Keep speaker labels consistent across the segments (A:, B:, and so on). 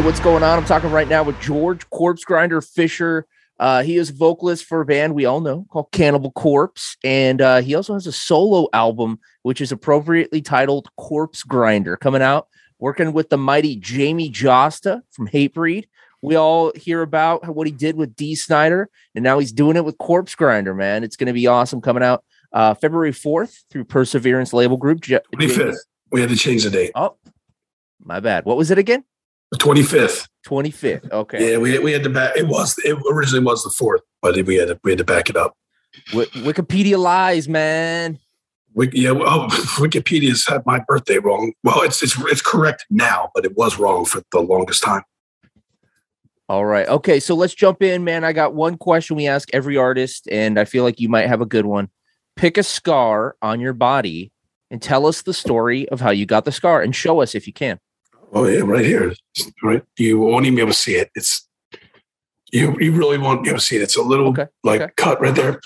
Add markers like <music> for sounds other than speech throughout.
A: Hey, what's going on? I'm talking right now with George Corpse Grinder Fisher. Uh, he is vocalist for a band we all know called Cannibal Corpse, and uh, he also has a solo album which is appropriately titled Corpse Grinder, coming out. Working with the mighty Jamie Jasta from Hatebreed. We all hear about what he did with Dee Snider, and now he's doing it with Corpse Grinder. Man, it's going to be awesome. Coming out uh, February 4th through Perseverance Label Group. J-
B: 25th. We had to change the date.
A: Oh, my bad. What was it again?
B: The 25th.
A: 25th. Okay.
B: Yeah, we, we had to back. It was it originally was the fourth, but we had to we had to back it up.
A: Wikipedia lies, man.
B: We, yeah, oh, <laughs> Wikipedia's had my birthday wrong. Well, it's it's it's correct now, but it was wrong for the longest time.
A: All right. Okay. So let's jump in, man. I got one question we ask every artist, and I feel like you might have a good one. Pick a scar on your body and tell us the story of how you got the scar and show us if you can.
B: Oh yeah, right here. Right, you won't even be able to see it. It's you. You really won't be able to see it. It's a little
A: Okay,
B: like
A: okay.
B: cut right there.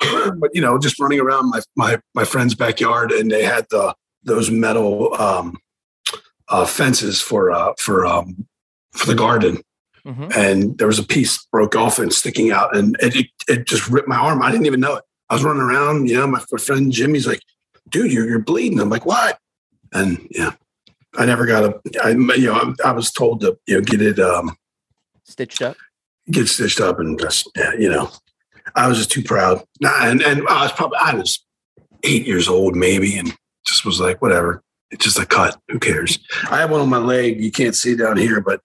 B: <clears throat> but you know, just running around my my my friend's backyard, and they had the those metal um, uh, fences for uh, for um, for the garden,
A: Mhm.
B: and there was a piece broke off and sticking out, and it, it it just ripped my arm. I didn't even know it. I was running around. You know, my friend Jimmy's like, "Dude, you're you're bleeding." I'm like, "What?" And yeah, I never got a. I you know I, I was told to you know get it um
A: Stitched up.
B: get stitched up and just yeah, you know I was just too proud. And and I was probably I was eight years old maybe, and just was like whatever. It's just a cut. Who cares? I have one on my leg. You can't see down here, but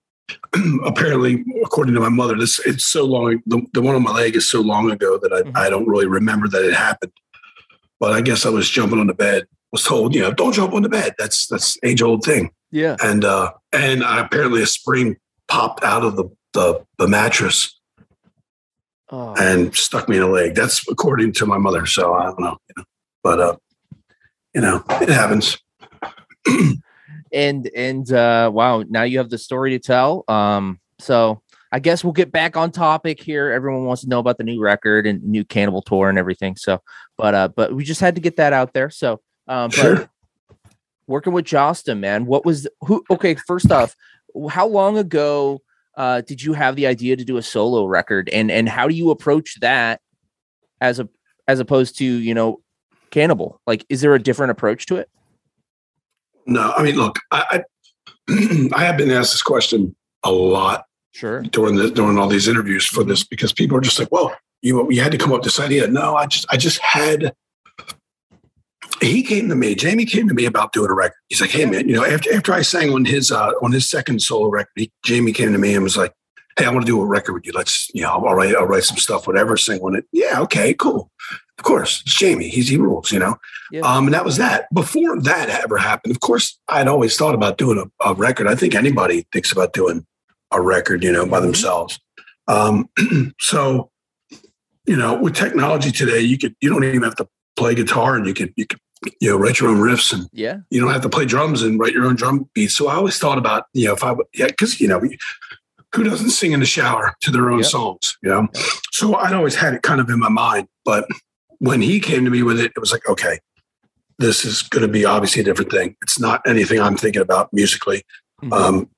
B: <clears throat> apparently, according to my mother, this it's so long. The, the one on my leg is so long ago that I,
A: Mhm.
B: I don't really remember that it happened. But I guess I was jumping on the bed. Was told, you know, don't jump on the bed. That's that's age old thing.
A: Yeah.
B: And uh and apparently a spring popped out of the the, the mattress
A: Oh,
B: and stuck me in the leg. That's according to my mother. So I don't know. You know. But uh, you know, it happens. <clears throat>
A: and and uh wow, now you have the story to tell. Um, so I guess we'll get back on topic here. Everyone wants to know about the new record and new Cannibal tour and everything. So, but uh, but we just had to get that out there. So, um, but
B: Sure.
A: working with Jasta, man, what was who? Okay, first off, how long ago uh did you have the idea to do a solo record, and and how do you approach that as a as opposed to you know Cannibal? Like, is there a different approach to it?
B: No, I mean, look, I I, <clears throat> I have been asked this question a lot
A: Sure.
B: during the during all these interviews for this because people are just like, well, you you had to come up with this idea. No, I just I just had. He came to me. Jamie came to me about doing a record. He's like, "Hey man, you know, after after I sang on his uh on his second solo record, he, Jamie came to me and was like, hey, I want to do a record with you. Let's, you know, I'll write, I'll write some stuff, whatever, sing on it. Yeah, okay, cool. Of course, it's Jamie. He's he rules, you know.
A: Yeah.
B: Um, and that was that. Before that ever happened, of course, I'd always thought about doing a, a record. I think anybody thinks about doing a record, you know, by
A: Mhm.
B: themselves. Um, <clears throat> so, you know, with technology today, you could you don't even have to play guitar, and you could you could you know write your own riffs and
A: Yeah.
B: you don't have to play drums and write your own drum beats. So I always thought about, you know, if I would, yeah, because, you know, who doesn't sing in the shower to their own
A: Yep.
B: songs, you know?
A: Yep.
B: So I'd always had it kind of in my mind. But when he came to me with it, it was like, okay, this is going to be obviously a different thing. It's not anything I'm thinking about musically.
A: Mhm.
B: Um,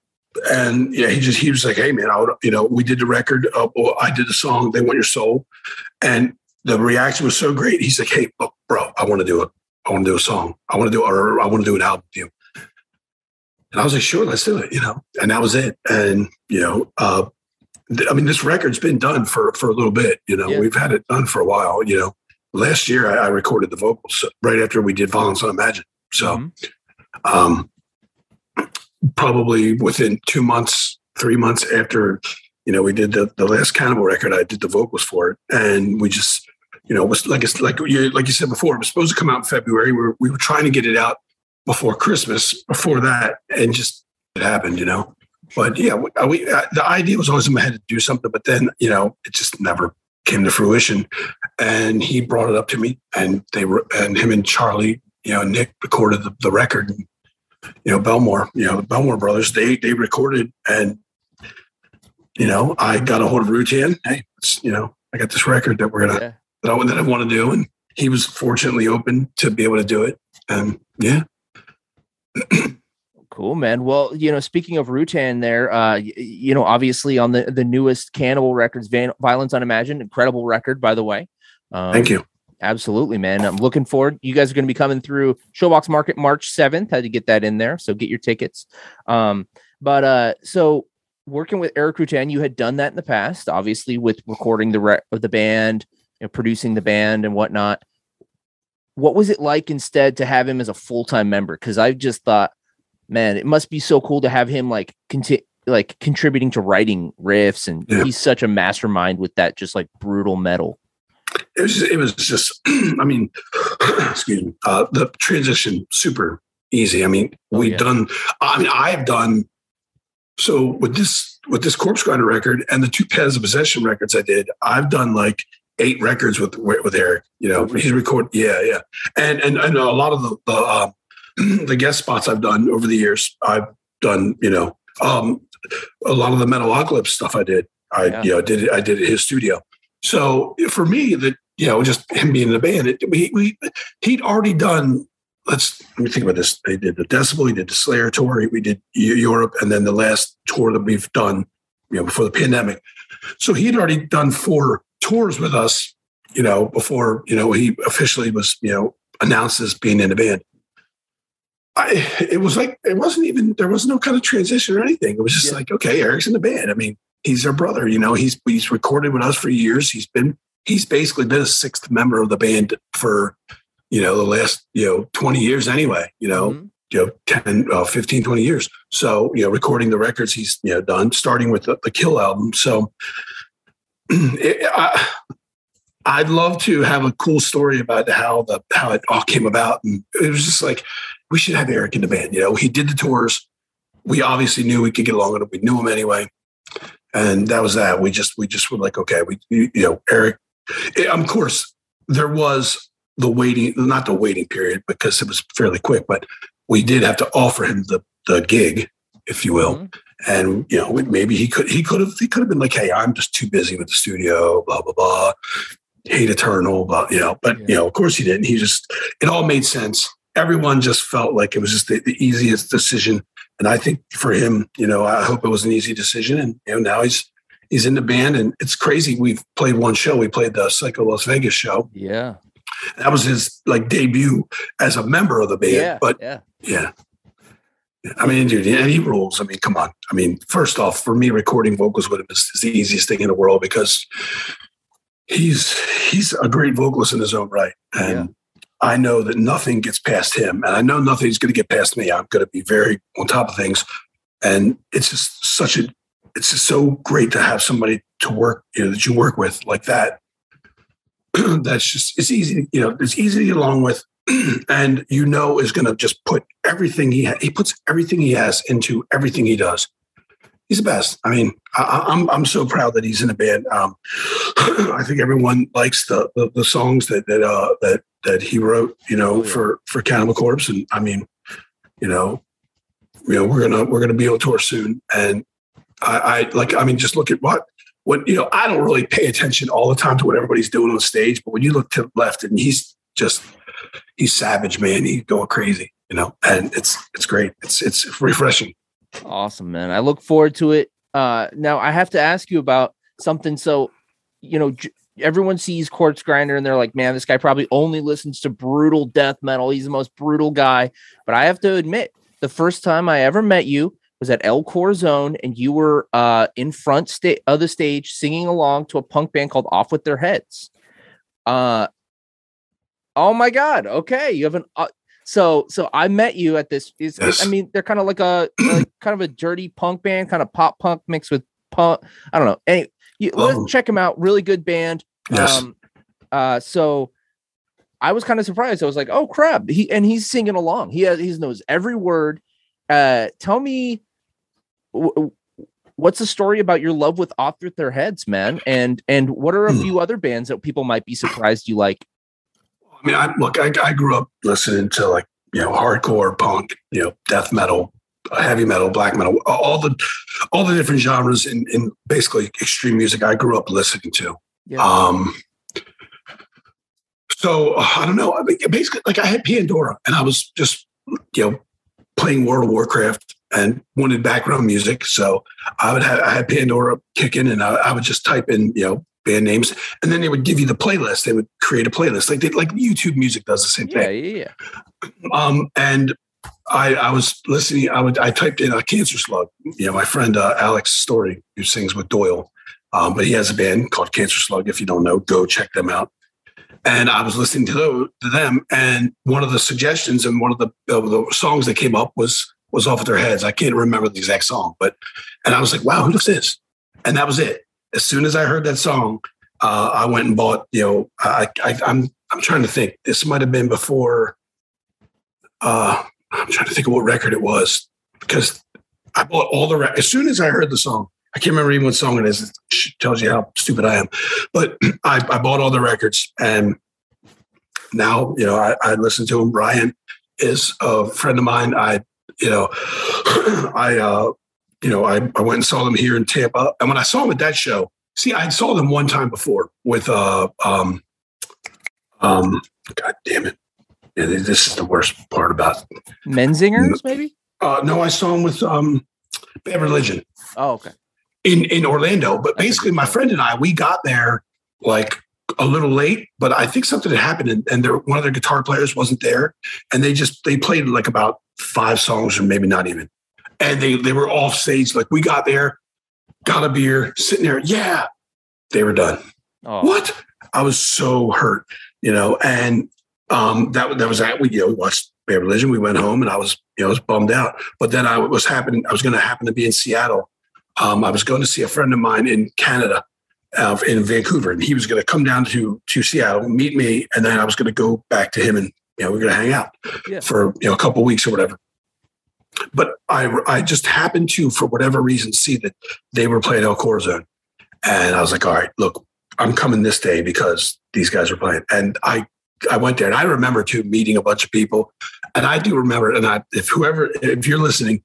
B: and yeah, he just, he was like, hey, man, I would, you know, we did the record, uh, well, I did the song, They Want Your Soul. And the reaction was so great. He's like, hey, bro, I want to do it. I want to do a song. I want to do, or I want to do an album with you. And I was like, sure, let's do it, you know, and that was it. And, you know, uh, th- I mean, this record's been done for, for a little bit, you know,
A: Yeah.
B: we've had it done for a while, you know, last year I, I recorded the vocals right after we did Violence Unimagined. So,
A: Mhm.
B: um, probably within two months, three months after, you know, we did the, the last Cannibal record, I did the vocals for it. And we just, you know, it was like, it's like you, like you said before, it was supposed to come out in February. We were, we were trying to get it out before Christmas, before that, and just it happened, you know. But yeah, we, we uh, the idea was always in my head to do something, but then you know it just never came to fruition. And he brought it up to me, and they were, and him and Charlie, you know, Nick recorded the, the record. And, you know, Bellmore, you know, the Bellmore brothers, they they recorded, and you know, I got a hold of Rutan. Hey, you know, I got this record that we're gonna
A: Yeah.
B: That I that I want to do, and he was fortunately open to be able to do it. And yeah, <clears throat>
A: Cool, man. Well, you know, speaking of Rutan, there, uh, you know, obviously on the the newest Cannibal Records, Van- Violence Unimagined, incredible record, by the way. Um,
B: thank you.
A: Absolutely, man. I'm looking forward. You guys are going to be coming through Showbox Market March 7th. Had to get that in there, so get your tickets. Um, but uh, so working with Erik Rutan, you had done that in the past, obviously with recording the re- of the band, you know, producing the band and whatnot. What was it like instead to have him as a full time member? Because I just thought, man, it must be so cool to have him like conti- like contributing to writing riffs, and
B: Yeah.
A: he's such a mastermind with that just like brutal metal.
B: it was it was just <clears throat> I mean <clears throat> excuse me uh, the transition super easy I mean
A: Oh,
B: we've
A: yeah.
B: done I mean I've done so with this with this corpse grinder record and the two paths of possession records I did I've done like eight records with with Erik you know he's recorded yeah yeah and and, and a lot of the the, uh, <clears throat> the guest spots I've done over the years I've done you know um a lot of the Metalocalypse stuff I did I
A: Yeah.
B: you know did it I did at his studio so for me, that you know, just him being in the band, it, we, we he'd already done. Let's let me think about this. They did the Decibel, he did the Slayer tour, we did Europe, and then the last tour that we've done, you know, before the pandemic. So he'd already done four tours with us, you know, before you know he officially was, you know, announced as being in the band. I it was like it wasn't even there was no kind of transition or anything. It was just
A: Yeah.
B: like, okay, Erik's in the band. I mean, he's our brother. You know, he's he's recorded with us for years. He's been he's basically been a sixth member of the band for you know the last you know 20 years anyway. You know,
A: Mhm.
B: you know 10 uh, 15 20 years so you know recording the records he's you know done starting with the, the kill album so it, I, i'd love to have a cool story about how the how it all came about. And it was just like we should have eric in the band you know? He did the tours. We obviously knew we could get along with him. We knew him anyway. And that was that. We just we just were like okay we you you know eric it, of course there was the waiting not the waiting period because it was fairly quick but we did have to offer him the the gig, if you will.
A: Mhm.
B: And you know, maybe he could he could have he could have been like, hey, I'm just too busy with the studio, blah blah blah. Hate eternal, but you know, but
A: Yeah.
B: you know, of course he didn't. He just it all made sense. Everyone just felt like it was just the, the easiest decision. And I think for him, you know, I hope it was an easy decision. And you know, now he's he's in the band and it's crazy. We've played one show. We played the Psycho Las Vegas show.
A: Yeah.
B: That was his like debut as a member of the band.
A: Yeah.
B: But
A: yeah.
B: yeah. I mean, dude, and he rules. I mean, come on. I mean, first off, for me, recording vocals with him is, is the easiest thing in the world because he's he's a great vocalist in his own right, and I know that nothing gets past him, and I know nothing's going to get past me. I'm going to be very on top of things, and it's just such a it's just so great to have somebody to work, you know, that you work with like that. <clears throat> That's just it's easy, you know, it's easy to get along with, <clears throat> and you know is going to just put everything he ha- he puts everything he has into everything he does. He's the best. I mean, I, am I'm, I'm so proud that he's in a band. Um, <clears throat> I think everyone likes the, the, the songs that that uh, that that he wrote, you know, oh, for for Cannibal Corpse, and I mean, you know, you know, we're gonna we're gonna be on tour soon, and I, I like, I mean, just look at what when you know, I don't really pay attention all the time to what everybody's doing on stage, but when you look to the left and he's just he's savage, man, he's going crazy, you know, and it's it's great. It's it's refreshing.
A: Awesome, man. I look forward to it. Uh now I have to ask you about something. So, you know, j- everyone sees Corpse Grinder and they're like, man, this guy probably only listens to brutal death metal. He's the most brutal guy. But I have to admit, the first time I ever met you was at El Corazon, and you were uh, in front sta- of the stage singing along to a punk band called Off with Their Heads. Uh, oh my God! Okay, you have an. Uh, so so I met you at this. Is yes. I mean they're kind of like a like <clears throat> kind of a dirty punk band, kind of pop punk mixed with punk. I don't know. Anyway, you, let's oh. check them out. Really good band.
B: Yes. Um,
A: uh, so I was kind of surprised. I was like, "Oh crap!" He and he's singing along. He has he knows every word. Uh, tell me what's the story about your love with off with their heads man and and what are a hmm. few other bands that people might be surprised you like
B: i mean i look i, I grew up listening to like you know hardcore punk you know death metal heavy metal black metal all the all the different genres in, in basically extreme music i grew up listening to yeah. um so i don't know I mean, basically like i had pandora and i was just you know playing world of warcraft and wanted background music. So I would have I had Pandora kicking, and I, I, would just type in you know band names, and then they would give you the playlist. They would create a playlist like they, like YouTube Music does the same
A: yeah,
B: thing.
A: Yeah,
B: yeah. Um, and I I was listening. I would I typed in a Cancer Slug. You know, my friend uh, Alex Story who sings with Doyle, um, but he has a band called Cancer Slug. If you don't know, go check them out. And I was listening to, those, to them, and one of the suggestions and one of the, uh, the songs that came up was was off of their heads. I can't remember the exact song, but and I was like, wow, who does this? And that was it. As soon as I heard that song, uh, I went and bought. You know, I, I I'm I'm trying to think. This might have been before. Uh, I'm trying to think of what record it was because I bought all the. Re- as soon as I heard the song, I can't remember even what song it is. It tells you how stupid I am. But <clears throat> I, I bought all the records, and now you know I, I listen to him. Brian is a friend of mine. I you know, <clears throat> I, uh, you know, I, I went and saw them here in Tampa. And when I saw them at that show, see, I saw them one time before with, uh, um, um, God damn it. Yeah, this is the worst part about.
A: Menzingers, maybe?
B: Uh, no, I saw them with um, Bad Religion.
A: Oh, okay.
B: In in Orlando, but basically, my friend and I, we got there like a little late, but I think something had happened, and, and their, one of their guitar players wasn't there, and they just they played like about five songs or maybe not even. And they they were off stage. Like we got there, got a beer, sitting there. Yeah, they were done. Oh. What? I was so hurt, you know. And um, that that was that. We you know we watched Bad Religion. We went home, and I was you know I was bummed out. But then I was happening. I was going to happen to be in Seattle. Um, I was going to see a friend of mine in Canada, uh, in Vancouver, and he was going to come down to to Seattle, meet me, and then I was going to go back to him and you know, we're going to hang out yeah. for, you know, a couple weeks or whatever. But I, I just happened to, for whatever reason, see that they were playing El Corazon. And I was like, all right, look, I'm coming this day because these guys are playing. And I, I went there and I remember too meeting a bunch of people. And I do remember, and I, if whoever, if you're listening,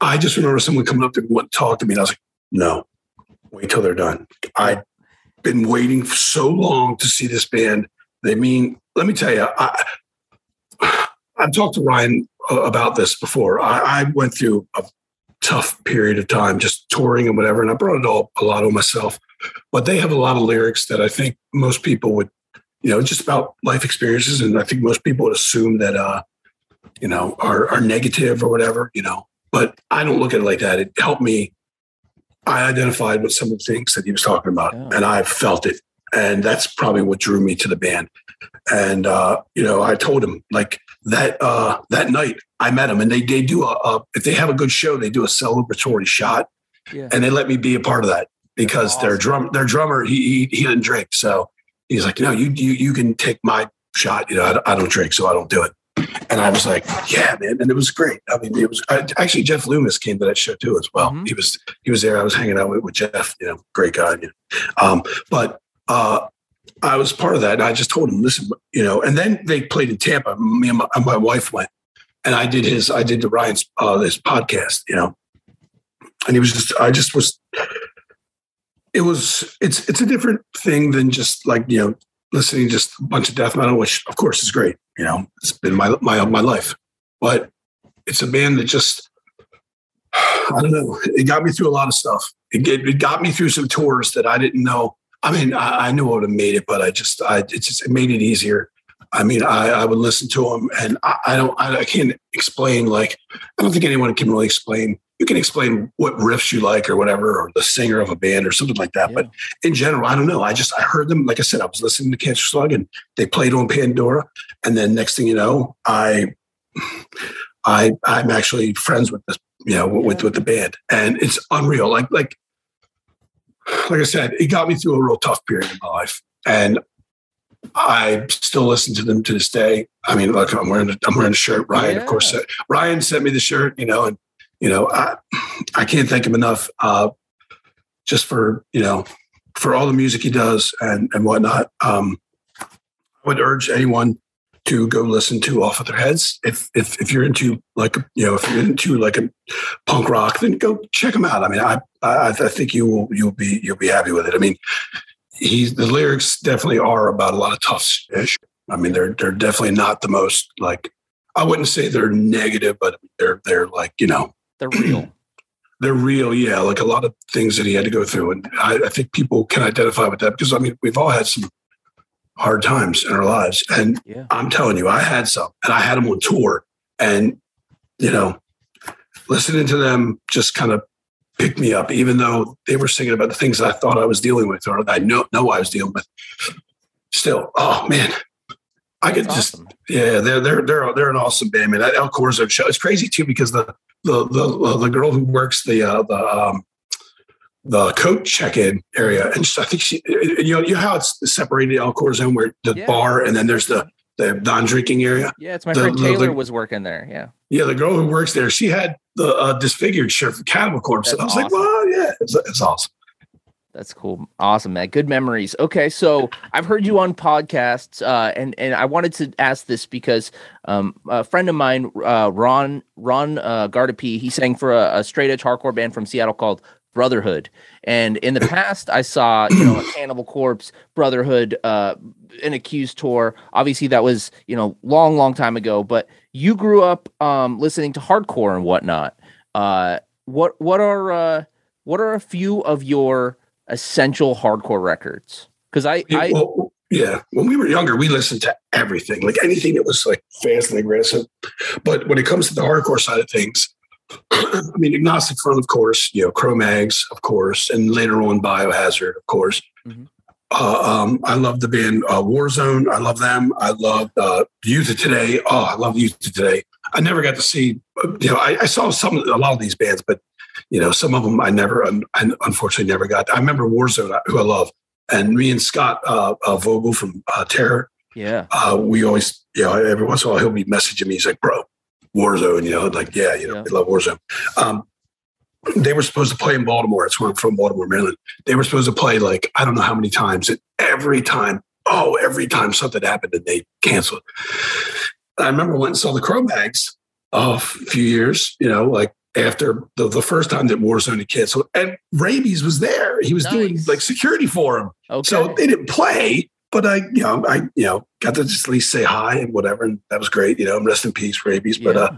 B: I just remember someone coming up to me and talk to me. And I was like, no, wait till they're done. I've been waiting so long to see this band. They mean let me tell you, I, I've talked to Ryan uh, about this before. I, I, went through a tough period of time just touring and whatever, and I brought it all a lot on myself. But they have a lot of lyrics that I think most people would, you know, just about life experiences, and I think most people would assume that, uh, you know, are, are negative or whatever, you know. But I don't look at it like that. It helped me. I identified with some of the things that he was talking about, yeah. and I felt it, and that's probably what drew me to the band. And uh, you know, I told him like that uh, that night I met him, and they they do a, a if they have a good show, they do a celebratory shot,
A: Yeah.
B: and they let me be a part of that because
A: That's
B: their drum their drummer he, he he doesn't drink, so he's like, no, you you you can take my shot. You know, I, I don't drink, so I don't do it. And I was like, yeah, man, and it was great. I mean, it was I, actually Jeff Loomis came to that show too as well.
A: Mhm.
B: He was he was there. I was hanging out with, with Jeff. You know, great guy. You know. um, but uh, I was part of that. And I just told him, listen, you know. And then they played in Tampa. Me and my, and my wife went, and I did his I did the Ryan's uh, this podcast. You know, and he was just I just was. It was it's it's a different thing than just like you know listening just a bunch of death metal, which of course is great. You know, it's been my my my life, but it's a band that just I don't know. It got me through a lot of stuff. It, it, it got me through some tours that I didn't know. I mean, I, I knew I would have made it, but I just I it just it made it easier. I mean, I, I would listen to them, and I, I don't I, I can't explain like I don't think anyone can really explain. You can explain what riffs you like or whatever, or the singer of a band or something like that. But in general, I don't know. I just I heard them. Like I said, I was listening to Cancer Slug, and they played on Pandora, and then next thing you know, I I I'm actually friends with this, you know, with with the band, and it's unreal. Like like like I said, it got me through a real tough period in my life, and I still listen to them to this day. I mean, look, I'm wearing a, I'm wearing a shirt. Ryan, of course, said, Ryan sent me the shirt, you know, and you know, I I can't thank him enough, uh, just for you know, for all the music he does and and whatnot. Um, I would urge anyone to go listen to Off of Their Heads. If if if you're into like you know if you're into like a punk rock, then go check them out. I mean, I I, I think you will you'll be you'll be happy with it. I mean, he's the lyrics definitely are about a lot of tough shit. I mean, they're they're definitely not the most like I wouldn't say they're negative, but they're they're like you know
A: They're real. <clears throat>
B: they're real. Yeah, like a lot of things that he had to go through, and I, I think people can identify with that because I mean we've all had some hard times in our lives, and
A: Yeah.
B: I'm telling you, I had some, and I had them on tour, and you know, listening to them just kind of picked me up, even though they were singing about the things I thought I was dealing with, or I know know I was dealing with. Still, oh man, I could
A: That's
B: just
A: awesome.
B: yeah, they're they're they're they're an awesome band, man. That El Corazon show it's crazy too because the the the the girl who works the uh, the um the coat check-in area, and I think she you know you know how it's separated El Corazon where the
A: Yeah.
B: bar and then there's the the non-drinking area.
A: Yeah, it's my
B: The-
A: friend Taylor
B: the-
A: was working there. Yeah.
B: Yeah, the girl who works there, she had the uh, disfigured shirt for Cannibal Corpse. And I was
A: That's
B: like,
A: awesome.
B: well, yeah, it's, it's awesome.
A: That's cool. Awesome, man. Good memories. Okay, so I've heard you on podcasts, uh, and and I wanted to ask this because um, a friend of mine, uh, Ron Ron uh, Guardipee, he sang for a, a straight edge hardcore band from Seattle called Brotherhood. And in the past, I saw you know a <clears throat> Cannibal Corpse, Brotherhood, uh, an Accused tour. Obviously, that was you know long, long time ago. But you grew up um, listening to hardcore and whatnot. Uh, what what are uh, what are a few of your essential hardcore records? Because I,
B: Yeah,
A: I
B: well, yeah, when we were younger, we listened to everything, like anything that was like fast and aggressive. But when it comes to the hardcore side of things, <clears throat> I mean, Agnostic Front, of course, you know, Cro-Mags, of course, and later on Biohazard, of course.
A: Mhm.
B: Uh, um, I love the band uh, Warzone. I love them. I love uh, Youth of Today. Oh, I love Youth of Today. I never got to see, uh, you know, I, I saw some, a lot of these bands, but you know, some of them I never, I unfortunately never got. I remember Warzone, who I love, and me and Scott uh, uh, Vogel from uh, Terror.
A: yeah,
B: Uh, we always, you know, every once in a while he'll be messaging me. He's like, "Bro, Warzone," you know, like, yeah, you know,
A: Yeah.
B: I love Warzone. Um, they were supposed to play in Baltimore. It's where I'm from, Baltimore, Maryland. They were supposed to play like I don't know how many times, and every time, oh, every time something happened, and they canceled. I remember I went and saw the Cro-Mags uh, a few years, you know, like after the, the first time that Warzone had canceled, and Raybeez was there. He was doing like security for him.
A: okay.
B: So they didn't play, but I, you know, I, you know, got to just at least say hi and whatever, and that was great. You know, rest in peace, Raybeez. But
A: Yeah.
B: uh,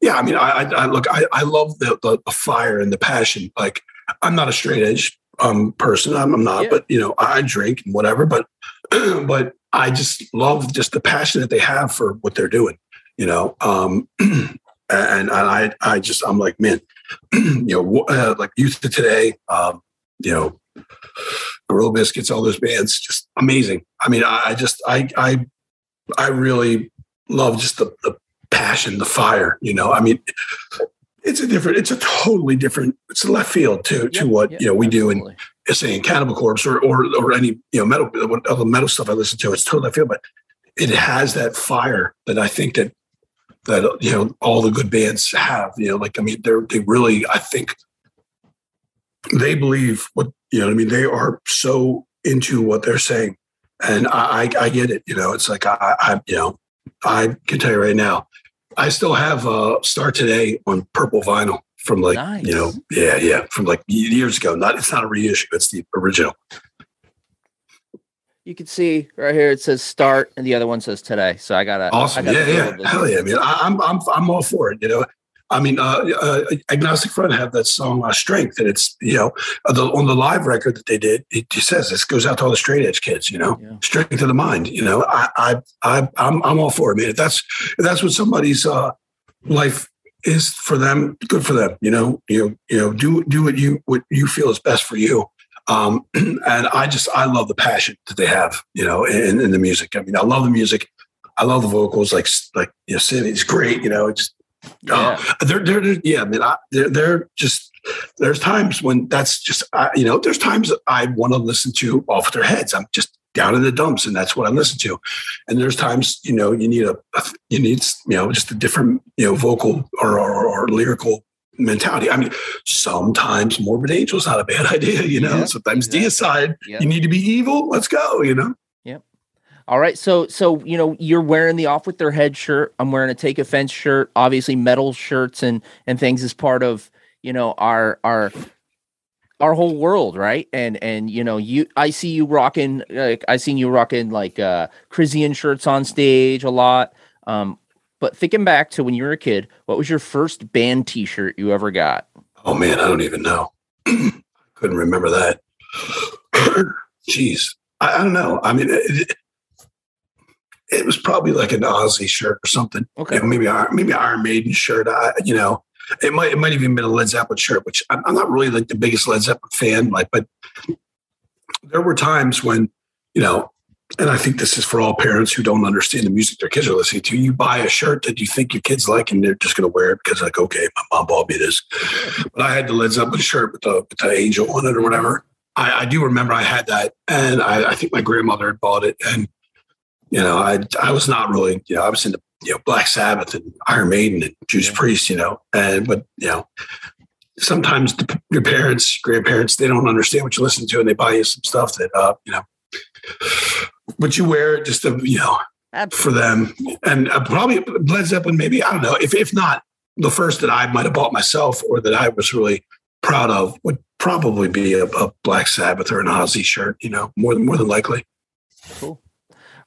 B: yeah, I mean, I, I, I look, I, I love the, the the fire and the passion. Like, I'm not a straight edge um person. I'm, I'm not,
A: Yeah.
B: but you know, I drink and whatever. But <clears throat> but I just love just the passion that they have for what they're doing. You know, um, <clears throat> and, and I, I just, I'm like, man, <clears throat> you know, uh, like youth today, um, you know, Gorilla Biscuits, all those bands, just amazing. I mean, I, just, I, I, I really love just the, the passion, the fire. You know, I mean, it's a different, it's a totally different, it's a left field to to
A: Yep,
B: what
A: yep,
B: you know we do in
A: absolutely.
B: saying Cannibal Corpse or or or any you know metal other metal stuff I listen to. It's totally left field, but it has that fire that I think that that you know all the good bands have. You know, like I mean, they're they really I think they believe what you know. what I mean, they are so into what they're saying, and I I, I get it. You know, it's like I I you know I can tell you right now, I still have uh Start Today on purple vinyl from like
A: Nice.
B: you know yeah yeah from like years ago. Not it's not a reissue. It's the original.
A: You can see right here it says start and the other one says today. So I got a
B: Awesome. Yeah, yeah. Hell yeah. I mean, I, I'm I'm I'm all for it. You know, I mean, uh, uh, Agnostic Front have that song uh, "Strength," and it's you know uh, the, on the live record that they did. It says this goes out to all the straight edge kids. You know,
A: Yeah.
B: strength of the mind. You know, I I I I'm I'm all for it, man. If that's if that's what somebody's uh, life is for them, good for them. You know, you you know, do do what you what you feel is best for you. Um, <clears throat> and I just I love the passion that they have. You know, in, in the music. I mean, I love the music. I love the vocals. Like like you know, Cindy's great. You know, it's just Oh,
A: yeah.
B: Oh, they're, they're, they're- yeah, I mean, I, they're, they're just, there's times when that's just, I, you know, there's times I want to listen to off their heads. I'm just down in the dumps and that's what I listen to. And there's times, you know, you need a, you need, you know, just a different, you know, vocal or, or, or lyrical mentality. I mean, sometimes Morbid Angel's not a bad <laughs> idea, you know,
A: Yeah,
B: sometimes
A: exactly.
B: deicide,
A: Yeah.
B: you need to be evil. Let's go, you know?
A: All right. So so you know you're wearing the off with their head shirt. I'm wearing a take offense shirt. Obviously, metal shirts and and things is part of you know our our our whole world, right? And and you know you I see you rocking like I seen you rocking like uh shirts on stage a lot. Um, but thinking back to when you were a kid, what was your first band T-shirt you ever got?
B: Oh man, I don't even know. <clears throat> Couldn't remember that. <clears throat> Jeez, I, I don't know. I mean, it, it was probably like an Ozzy shirt or something.
A: Okay.
B: You know, maybe Iron- maybe Iron Maiden shirt. I, you know, it might it might even been a Led Zeppelin shirt, which I'm, I'm not really like the biggest Led Zeppelin fan. Like, but there were times when you know. And I think this is for all parents who don't understand the music their kids are listening to. You buy a shirt that you think your kids like, and they're just going to wear it because, like, okay, my mom bought me this but I had the Led Zeppelin shirt with the, with the angel on it or whatever. I, I do remember I had that, and I, I think my grandmother had bought it, and you know, I I was not really, you know, I was into you know Black Sabbath and Iron Maiden and Judas Priest, you know, and but you know, sometimes the, your parents, grandparents, they don't understand what you listen to, and they buy you some stuff that uh, you know, but you wear it just to you know for them, and uh, probably Led Zeppelin, maybe I don't know if if not the first that I might have bought myself or that I was really proud of would probably be a, a Black Sabbath or an Ozzy shirt. You know, more than more than likely.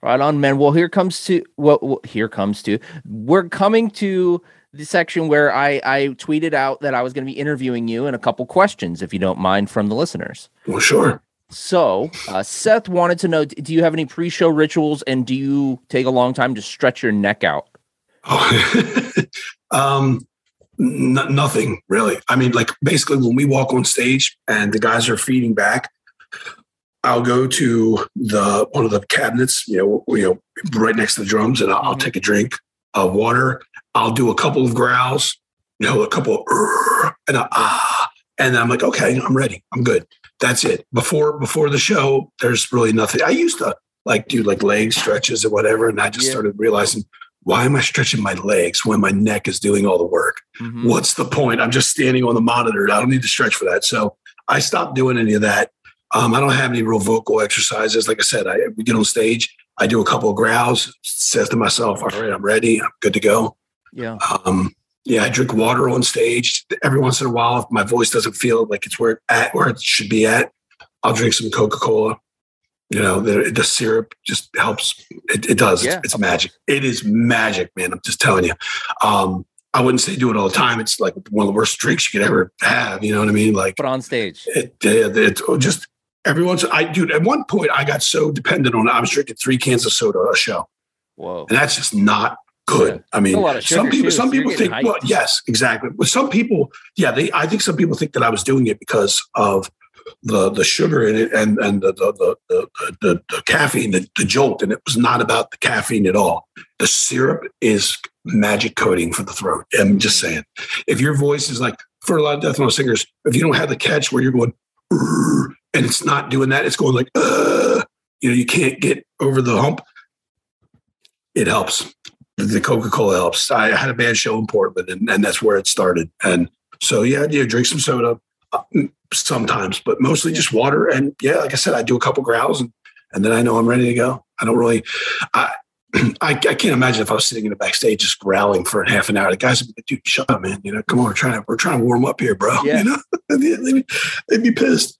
A: Right on, man. Well, here comes to what well, here comes to. We're coming to the section where I I tweeted out that I was going to be interviewing you and a couple questions, if you don't mind, from the listeners.
B: Well, sure.
A: So, uh, Seth wanted to know: Do you have any pre-show rituals, and do you take a long time to stretch your neck out?
B: Oh, <laughs> um, n- nothing really. I mean, like basically, when we walk on stage and the guys are feeding back, I'll go to the one of the cabinets, you know, you know, right next to the drums, and I'll, I'll
A: Mhm.
B: take a drink of water. I'll do a couple of growls, you know, a couple of and a, ah, and I'm like, okay, I'm ready, I'm good. That's it. Before before the show, there's really nothing. I used to like do like leg stretches or whatever, and I just
A: Yeah.
B: started realizing why am I stretching my legs when my neck is doing all the work?
A: Mhm.
B: What's the point? I'm just standing on the monitor. I don't need to stretch for that. So I stopped doing any of that. Um, I don't have any real vocal exercises. Like I said, I we get on stage, I do a couple of growls, says to myself, all right, I'm ready, I'm good to go.
A: Yeah.
B: Um, yeah, I drink water on stage. Every once in a while, if my voice doesn't feel like it's where it at where it should be at, I'll drink some Coca-Cola. You know, the, the syrup just helps. It, it does.
A: Yeah,
B: it's, it's magic. It is magic, man. I'm just telling you. Um, I wouldn't say do it all the time. It's like one of the worst drinks you could ever have. You know what I mean? Like
A: But on stage,
B: it, it, it's just every once. I dude. At one point, I got so dependent on it. I was drinking three cans of soda a show
A: whoa.
B: and that's just not good.
A: Yeah.
B: I mean,
A: a lot of
B: some people,
A: too,
B: some
A: so you're
B: people think, well, yes, exactly. But some people, yeah, they, I think some people think that I was doing it because of the the sugar in it and and the the the, the, the, the caffeine, the, the jolt, and it was not about the caffeine at all. The syrup is magic coating for the throat. I'm just mm-hmm. saying, if your voice is like for a lot of death metal singers, if you don't have the catch where you're going and it's not doing that, it's going like you know, you can't get over the hump. It helps. The Coca Cola helps. I had a band show in Portland, and, and that's where it started. And so, yeah, yeah, drink some soda uh, sometimes, but mostly just water. And yeah, like I said, I do a couple growls, and and then I know I'm ready to go. I don't really, I, <clears throat> I, I, can't imagine if I was sitting in the backstage just growling for half an hour. The guys would be like, dude, shut up, man. You know, come on, we're trying to we're trying to warm up here, bro. Yeah. <laughs> You know, <laughs> they'd, be, they'd be pissed.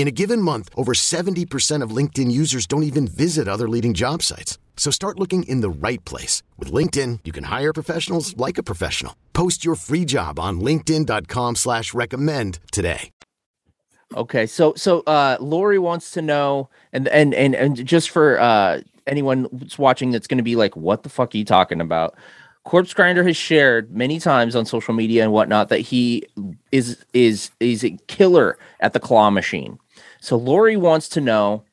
C: In a given month, over 70% of LinkedIn users don't even visit other leading job sites. So start looking in the right place. With LinkedIn, you can hire professionals like a professional. Post your free job on linkedin.com slash recommend today.
A: Okay, so so uh Lori wants to know, and and and, and just for uh anyone who's watching that's going to be like, what the fuck are you talking about? Corpse Grinder has shared many times on social media and whatnot that he is is is a killer at the claw machine. So Lori wants to know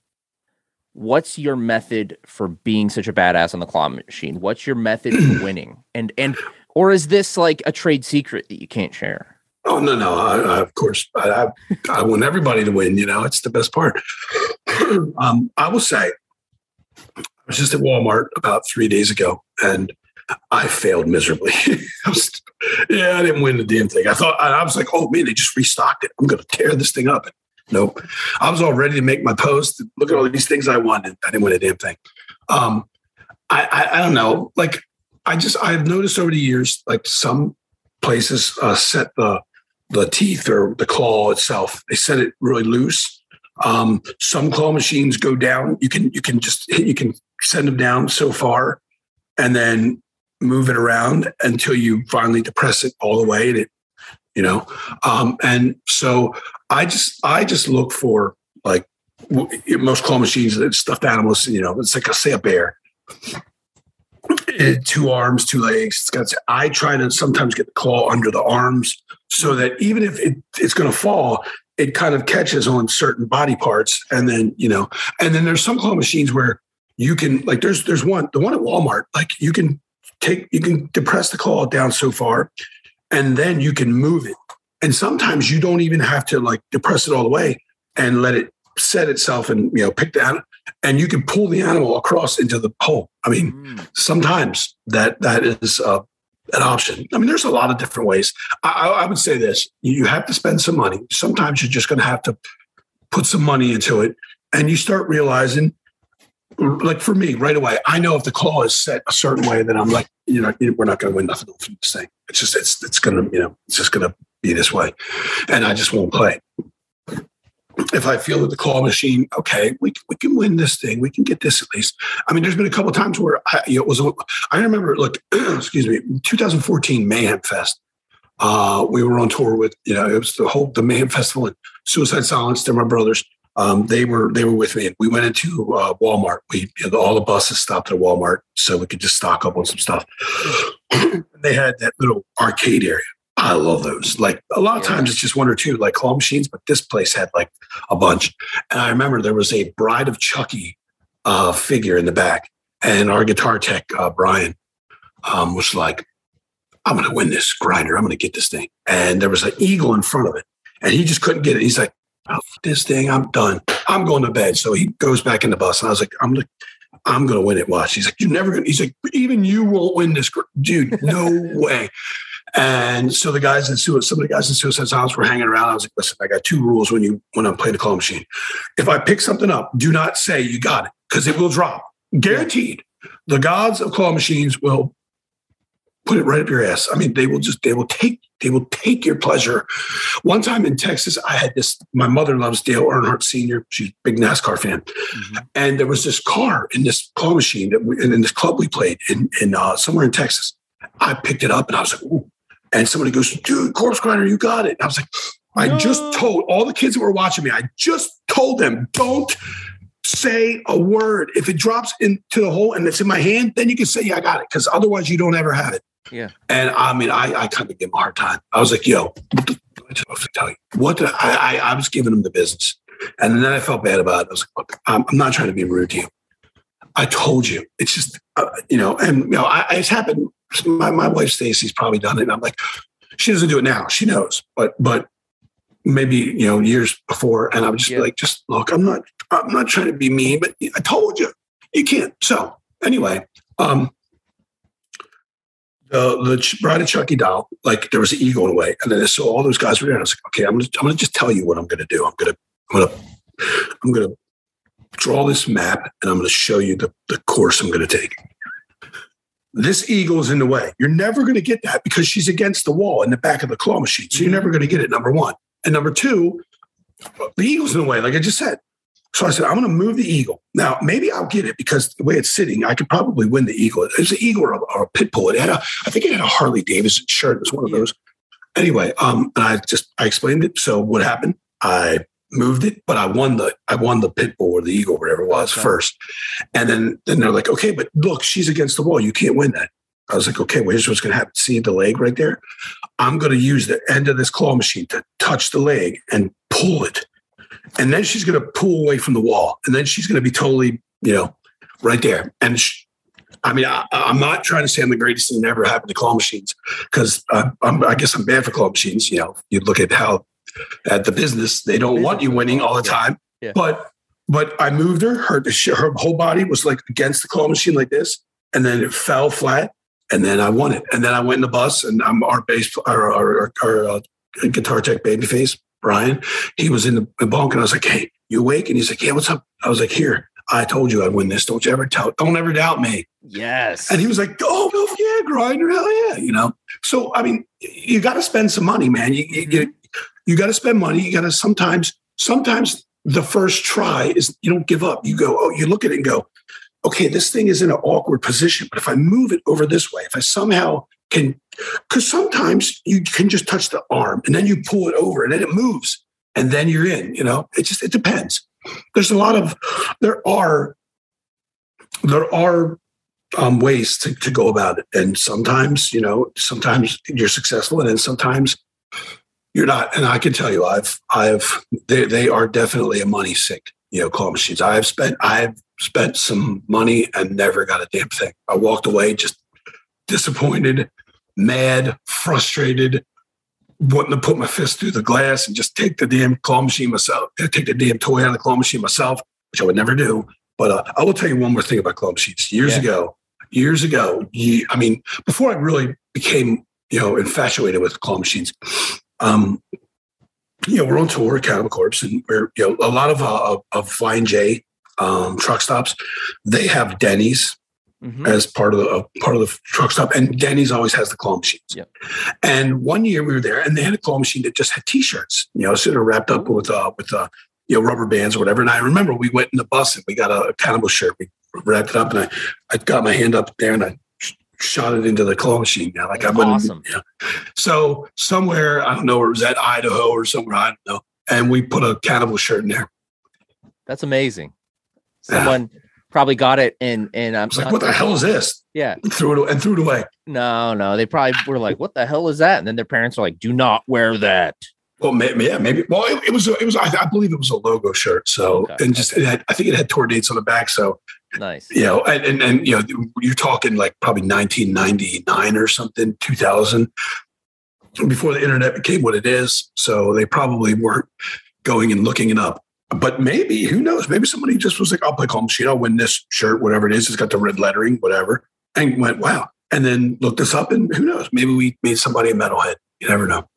A: what's your method for being such a badass on the claw machine? What's your method for <clears throat> winning? And and or is this like a trade secret that you can't share?
B: Oh no, no. I, I, of course, I, I, want everybody to win. You know, it's the best part. <clears throat> um, I will say, I was just at Walmart about three days ago, and I failed miserably. <laughs> I was, yeah, I didn't win the damn thing. I thought I was like, oh man, they just restocked it. I'm going to tear this thing up. Nope. I was all ready to make my post. Look at all these things I wanted. I didn't win a damn thing. Um, I, I, I don't know. Like I just I've noticed over the years, like some places uh, set the the teeth or the claw itself. They set it really loose. Um, some claw machines go down. You can you can just you can send them down so far, and then move it around until you finally depress it all the way, and it you know um, and so i just i just look for like most claw machines uh, stuffed animals you know it's like a say a bear it, two arms two legs it's got i try to sometimes get the claw under the arms so that even if it, it's going to fall it kind of catches on certain body parts and then you know and then there's some claw machines where you can like there's there's one the one at walmart like you can take you can depress the claw down so far and then you can move it. And sometimes you don't even have to like depress it all the way and let it set itself and you know pick down and you can pull the animal across into the hole. I mean, mm. sometimes that that is uh, an option. I mean, there's a lot of different ways. I, I would say this: you have to spend some money. Sometimes you're just going to have to put some money into it, and you start realizing like for me right away, I know if the claw is set a certain way, then I'm like, you know, we're not going to win nothing from this thing. It's just, it's, it's going to, you know, it's just going to be this way. And I just won't play. If I feel that the claw machine, okay, we, we can win this thing. We can get this at least. I mean, there's been a couple times where I, it was, I remember, look, <clears throat> excuse me, 2014 Mayhem Fest. Uh, we were on tour with, you know, it was the whole, the Mayhem Festival and Suicide Silence. They're my brothers. Um, they were they were with me. And we went into uh, Walmart. We you know, all the buses stopped at Walmart so we could just stock up on some stuff. <clears throat> they had that little arcade area. I love those. Like a lot of
A: Yeah.
B: times it's just one or two like claw machines, but this place had like a bunch. And I remember there was a Bride of Chucky uh, figure in the back, and our guitar tech uh, Brian um, was like, "I'm going to win this grinder. I'm going to get this thing." And there was an eagle in front of it, and he just couldn't get it. He's like, oh, "This thing, I'm done. I'm going to bed." So he goes back in the bus, and I was like, "I'm gonna, I'm going to win it." Watch. He's like, "You're never going." to He's like, "Even you won't win this, dude. No <laughs> way." And so the guys in Suicide, some of the guys in Suicide Silence were hanging around. I was like, listen, I got two rules when you when I'm playing the claw machine. If I pick something up, do not say you got it because it will drop. Guaranteed. The gods of claw machines will put it right up your ass. I mean, they will just they will take they will take your pleasure. One time in Texas, I had this. My mother loves Dale Earnhardt Sr. She's a big NASCAR fan, and there was this car in this claw machine that we, in this club we played in in uh, somewhere in Texas. I picked it up and I was like, ooh. And somebody goes, dude, corpse grinder, you got it. And I was like, I just told all the kids that were watching me, I just told them, don't say a word. If it drops into the hole and it's in my hand, then you can say, yeah, I got it. Because otherwise you don't ever have it.
A: Yeah.
B: And I mean, I, I kind of give him a hard time. I was like, yo, what the, what the fuck to tell you? What I, I, I was giving him the business. And then I felt bad about it. I was like, look, I'm, I'm not trying to be rude to you. I told you. It's just, uh, you know, and, you know, I, it's happened. My, my wife, Stacy's probably done it. And I'm like, she doesn't do it now. She knows, but, but maybe, you know, years before. And I would just be like, just look, I'm not, I'm not trying to be mean, but I told you, you can't. So anyway, um, the the Bride of Chucky doll, like there was an eagle in the way, and then so all those guys were there. And I was like, okay, I'm gonna I'm gonna just tell you what I'm gonna do. I'm gonna I'm gonna I'm gonna draw this map, and I'm gonna show you the the course I'm gonna take. This eagle is in the way. You're never gonna get that because she's against the wall in the back of the claw machine. So you're never gonna get it. Number one, and number two, the eagle's in the way, like I just said. So I said, I'm going to move the eagle. Now, maybe I'll get it because the way it's sitting, I could probably win the eagle. It was an eagle or a, or a pit bull. It had a, I think it had a Harley Davidson shirt. It was one of those. Anyway, um, and I just I explained it. So what happened? I moved it, but I won the I won the pit bull or the eagle, whatever it was,
A: Okay.
B: first. And then then they're like, okay, but look, she's against the wall. You can't win that. I was like, okay, well, here's what's going to happen. See the leg right there? I'm going to use the end of this claw machine to touch the leg and pull it. And then she's going to pull away from the wall. And then she's going to be totally, you know, right there. And sh I mean, I, I'm not trying to say I'm the greatest thing that ever happened to claw machines because I'm, I guess I'm bad for claw machines. You know, you look at how at the business, they don't want you winning all the time.
A: Yeah.
B: But but I moved her. Her her whole body was like against the claw machine like this, and then it fell flat, and then I won it. And then I went in the bus, and I'm our bass, our our, our, our uh, guitar tech babyface Brian. He was in the, bunk, and I was like, "Hey, you awake?" And he's like, "Yeah, what's up?" I was like, "Here, I told you I'd win this. Don't you ever tell. Don't ever doubt me."
A: Yes.
B: And he was like, "Oh, oh yeah, grinder, hell yeah!" You know. So I mean, you got to spend some money, man. You you, you, got to spend money. You got to sometimes sometimes the first try is you don't give up. You go, oh, you look at it and go, okay, this thing is in an awkward position, but if I move it over this way, if I somehow can, because sometimes you can just touch the arm and then you pull it over and then it moves and then you're in. You know, it just it depends. There's a lot of there are there are um, ways to, to go about it. And sometimes, you know, sometimes you're successful and then sometimes you're not. And I can tell you, I've, I've, they, they are definitely a money sink, you know, claw machines. I've spent, I've spent some money and never got a damn thing. I walked away just disappointed, mad, frustrated, wanting to put my fist through the glass and just take the damn claw machine myself, take the damn toy out of the claw machine myself, which I would never do. But uh, I will tell you one more thing about claw machines. Years
A: Yeah.
B: ago, years ago, I mean, before I really became, you know, infatuated with claw machines, um, you know, we're on tour at Cannibal Corpse, and we're, you know, a lot of uh, of Flying J um, truck stops. They have Denny's
A: Mhm.
B: as part of the uh, part of the truck stop, and Denny's always has the claw machines.
A: Yep.
B: And one year we were there, and they had a claw machine that just had T-shirts, you know, sort of wrapped up with uh, with uh, you know rubber bands or whatever. And I remember we went in the bus and we got a, cannibal shirt. We wrapped it up, and I I got my hand up there and I shot it into the claw machine. Yeah, like I went.
A: Awesome.
B: Yeah. So somewhere I don't know, it was at Idaho or somewhere I don't know, and we put a cannibal shirt in there.
A: That's amazing. Someone probably got it and and I'm
B: like, what the hell is this?
A: Yeah.
B: Threw it and threw it away.
A: No, no. They probably were like, "What the hell is that?" And then their parents are like, "Do not wear that."
B: Well, maybe, yeah, maybe. Well, it, it was, a, it was. I, I believe it was a logo shirt. So,
A: Okay,
B: and just, it had, I think it had tour dates on the back. So,
A: Nice.
B: you know, and, and, and, you know, you're talking like probably 1999 or something, 2000, before the internet became what it is. So they probably weren't going and looking it up. But maybe, who knows? Maybe somebody just was like, I'll play Claw Machine. I'll win this shirt, whatever it is. It's got the red lettering, whatever. And went, wow. And then looked this up and who knows? Maybe we made somebody a metalhead. You never know.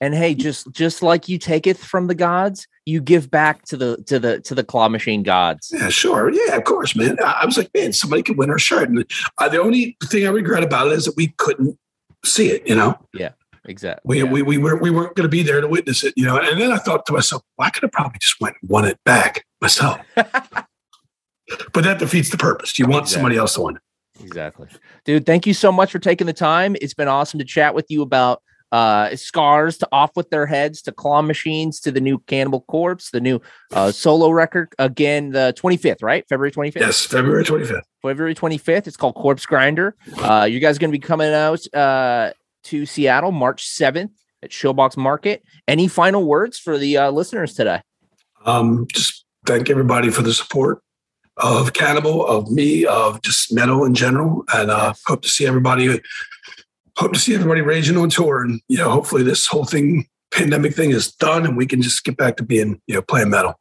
A: And hey, just just like you taketh from the gods, you give back to the to the to the claw machine gods.
B: Yeah, sure. Yeah, of course, man. I, was like, man, somebody could win our shirt. And uh, the only thing I regret about it is that we couldn't see it. You know, Yeah.
A: Exactly.
B: we
A: Yeah.
B: we we were we weren't going to be there to witness it. You know, and then I thought to myself, well, I could have probably just went and won it back myself. <laughs> but that defeats the purpose. You want somebody else to win.
A: Exactly. Dude, thank you so much for taking the time. It's been awesome to chat with you about uh scars to off with their heads to claw machines to the new cannibal corpse the new uh solo record again the 25th right february 25th
B: Yes, February twenty fifth.
A: February 25th. It's called Corpse Grinder. Uh, you guys going to be coming out uh, to Seattle March 7th at Showbox Market. Any final words for the uh, listeners today?
B: Um, just thank everybody for the support of Cannibal, of me, of just metal in general, and uh,
A: Yes.
B: hope to see everybody. Hope to see everybody raging on tour, and you know, hopefully this whole thing, pandemic thing, is done, and we can just get back to being, you know, playing metal.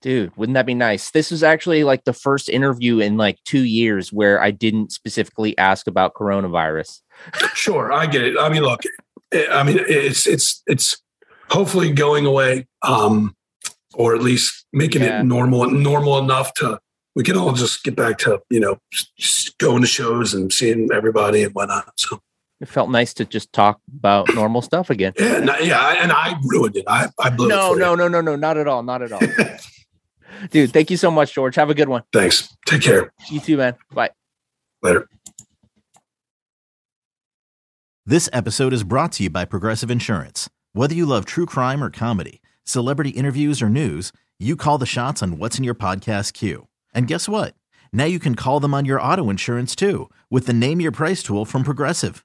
A: Dude, wouldn't that be nice? This was actually like the first interview in like two years where I didn't specifically ask about coronavirus. <laughs>
B: Sure, I get it. I mean, look, I mean, it's it's it's hopefully going away, um, or at least making
A: Yeah.
B: it normal normal enough to we can all just get back to you know going to shows and seeing everybody and whatnot. So.
A: It felt nice to just talk about normal stuff again.
B: Yeah, no, yeah, and I ruined it. I, I blew
A: No,
B: it. for
A: no, no, no, no, not at all. Not at all. <laughs> Dude, thank you so much, George. Have a good one.
B: Thanks. Take care.
A: You too, man. Bye.
B: Later.
D: This episode is brought to you by Progressive Insurance. Whether you love true crime or comedy, celebrity interviews or news, you call the shots on what's in your podcast queue. And guess what? Now you can call them on your auto insurance too with the Name Your Price tool from Progressive.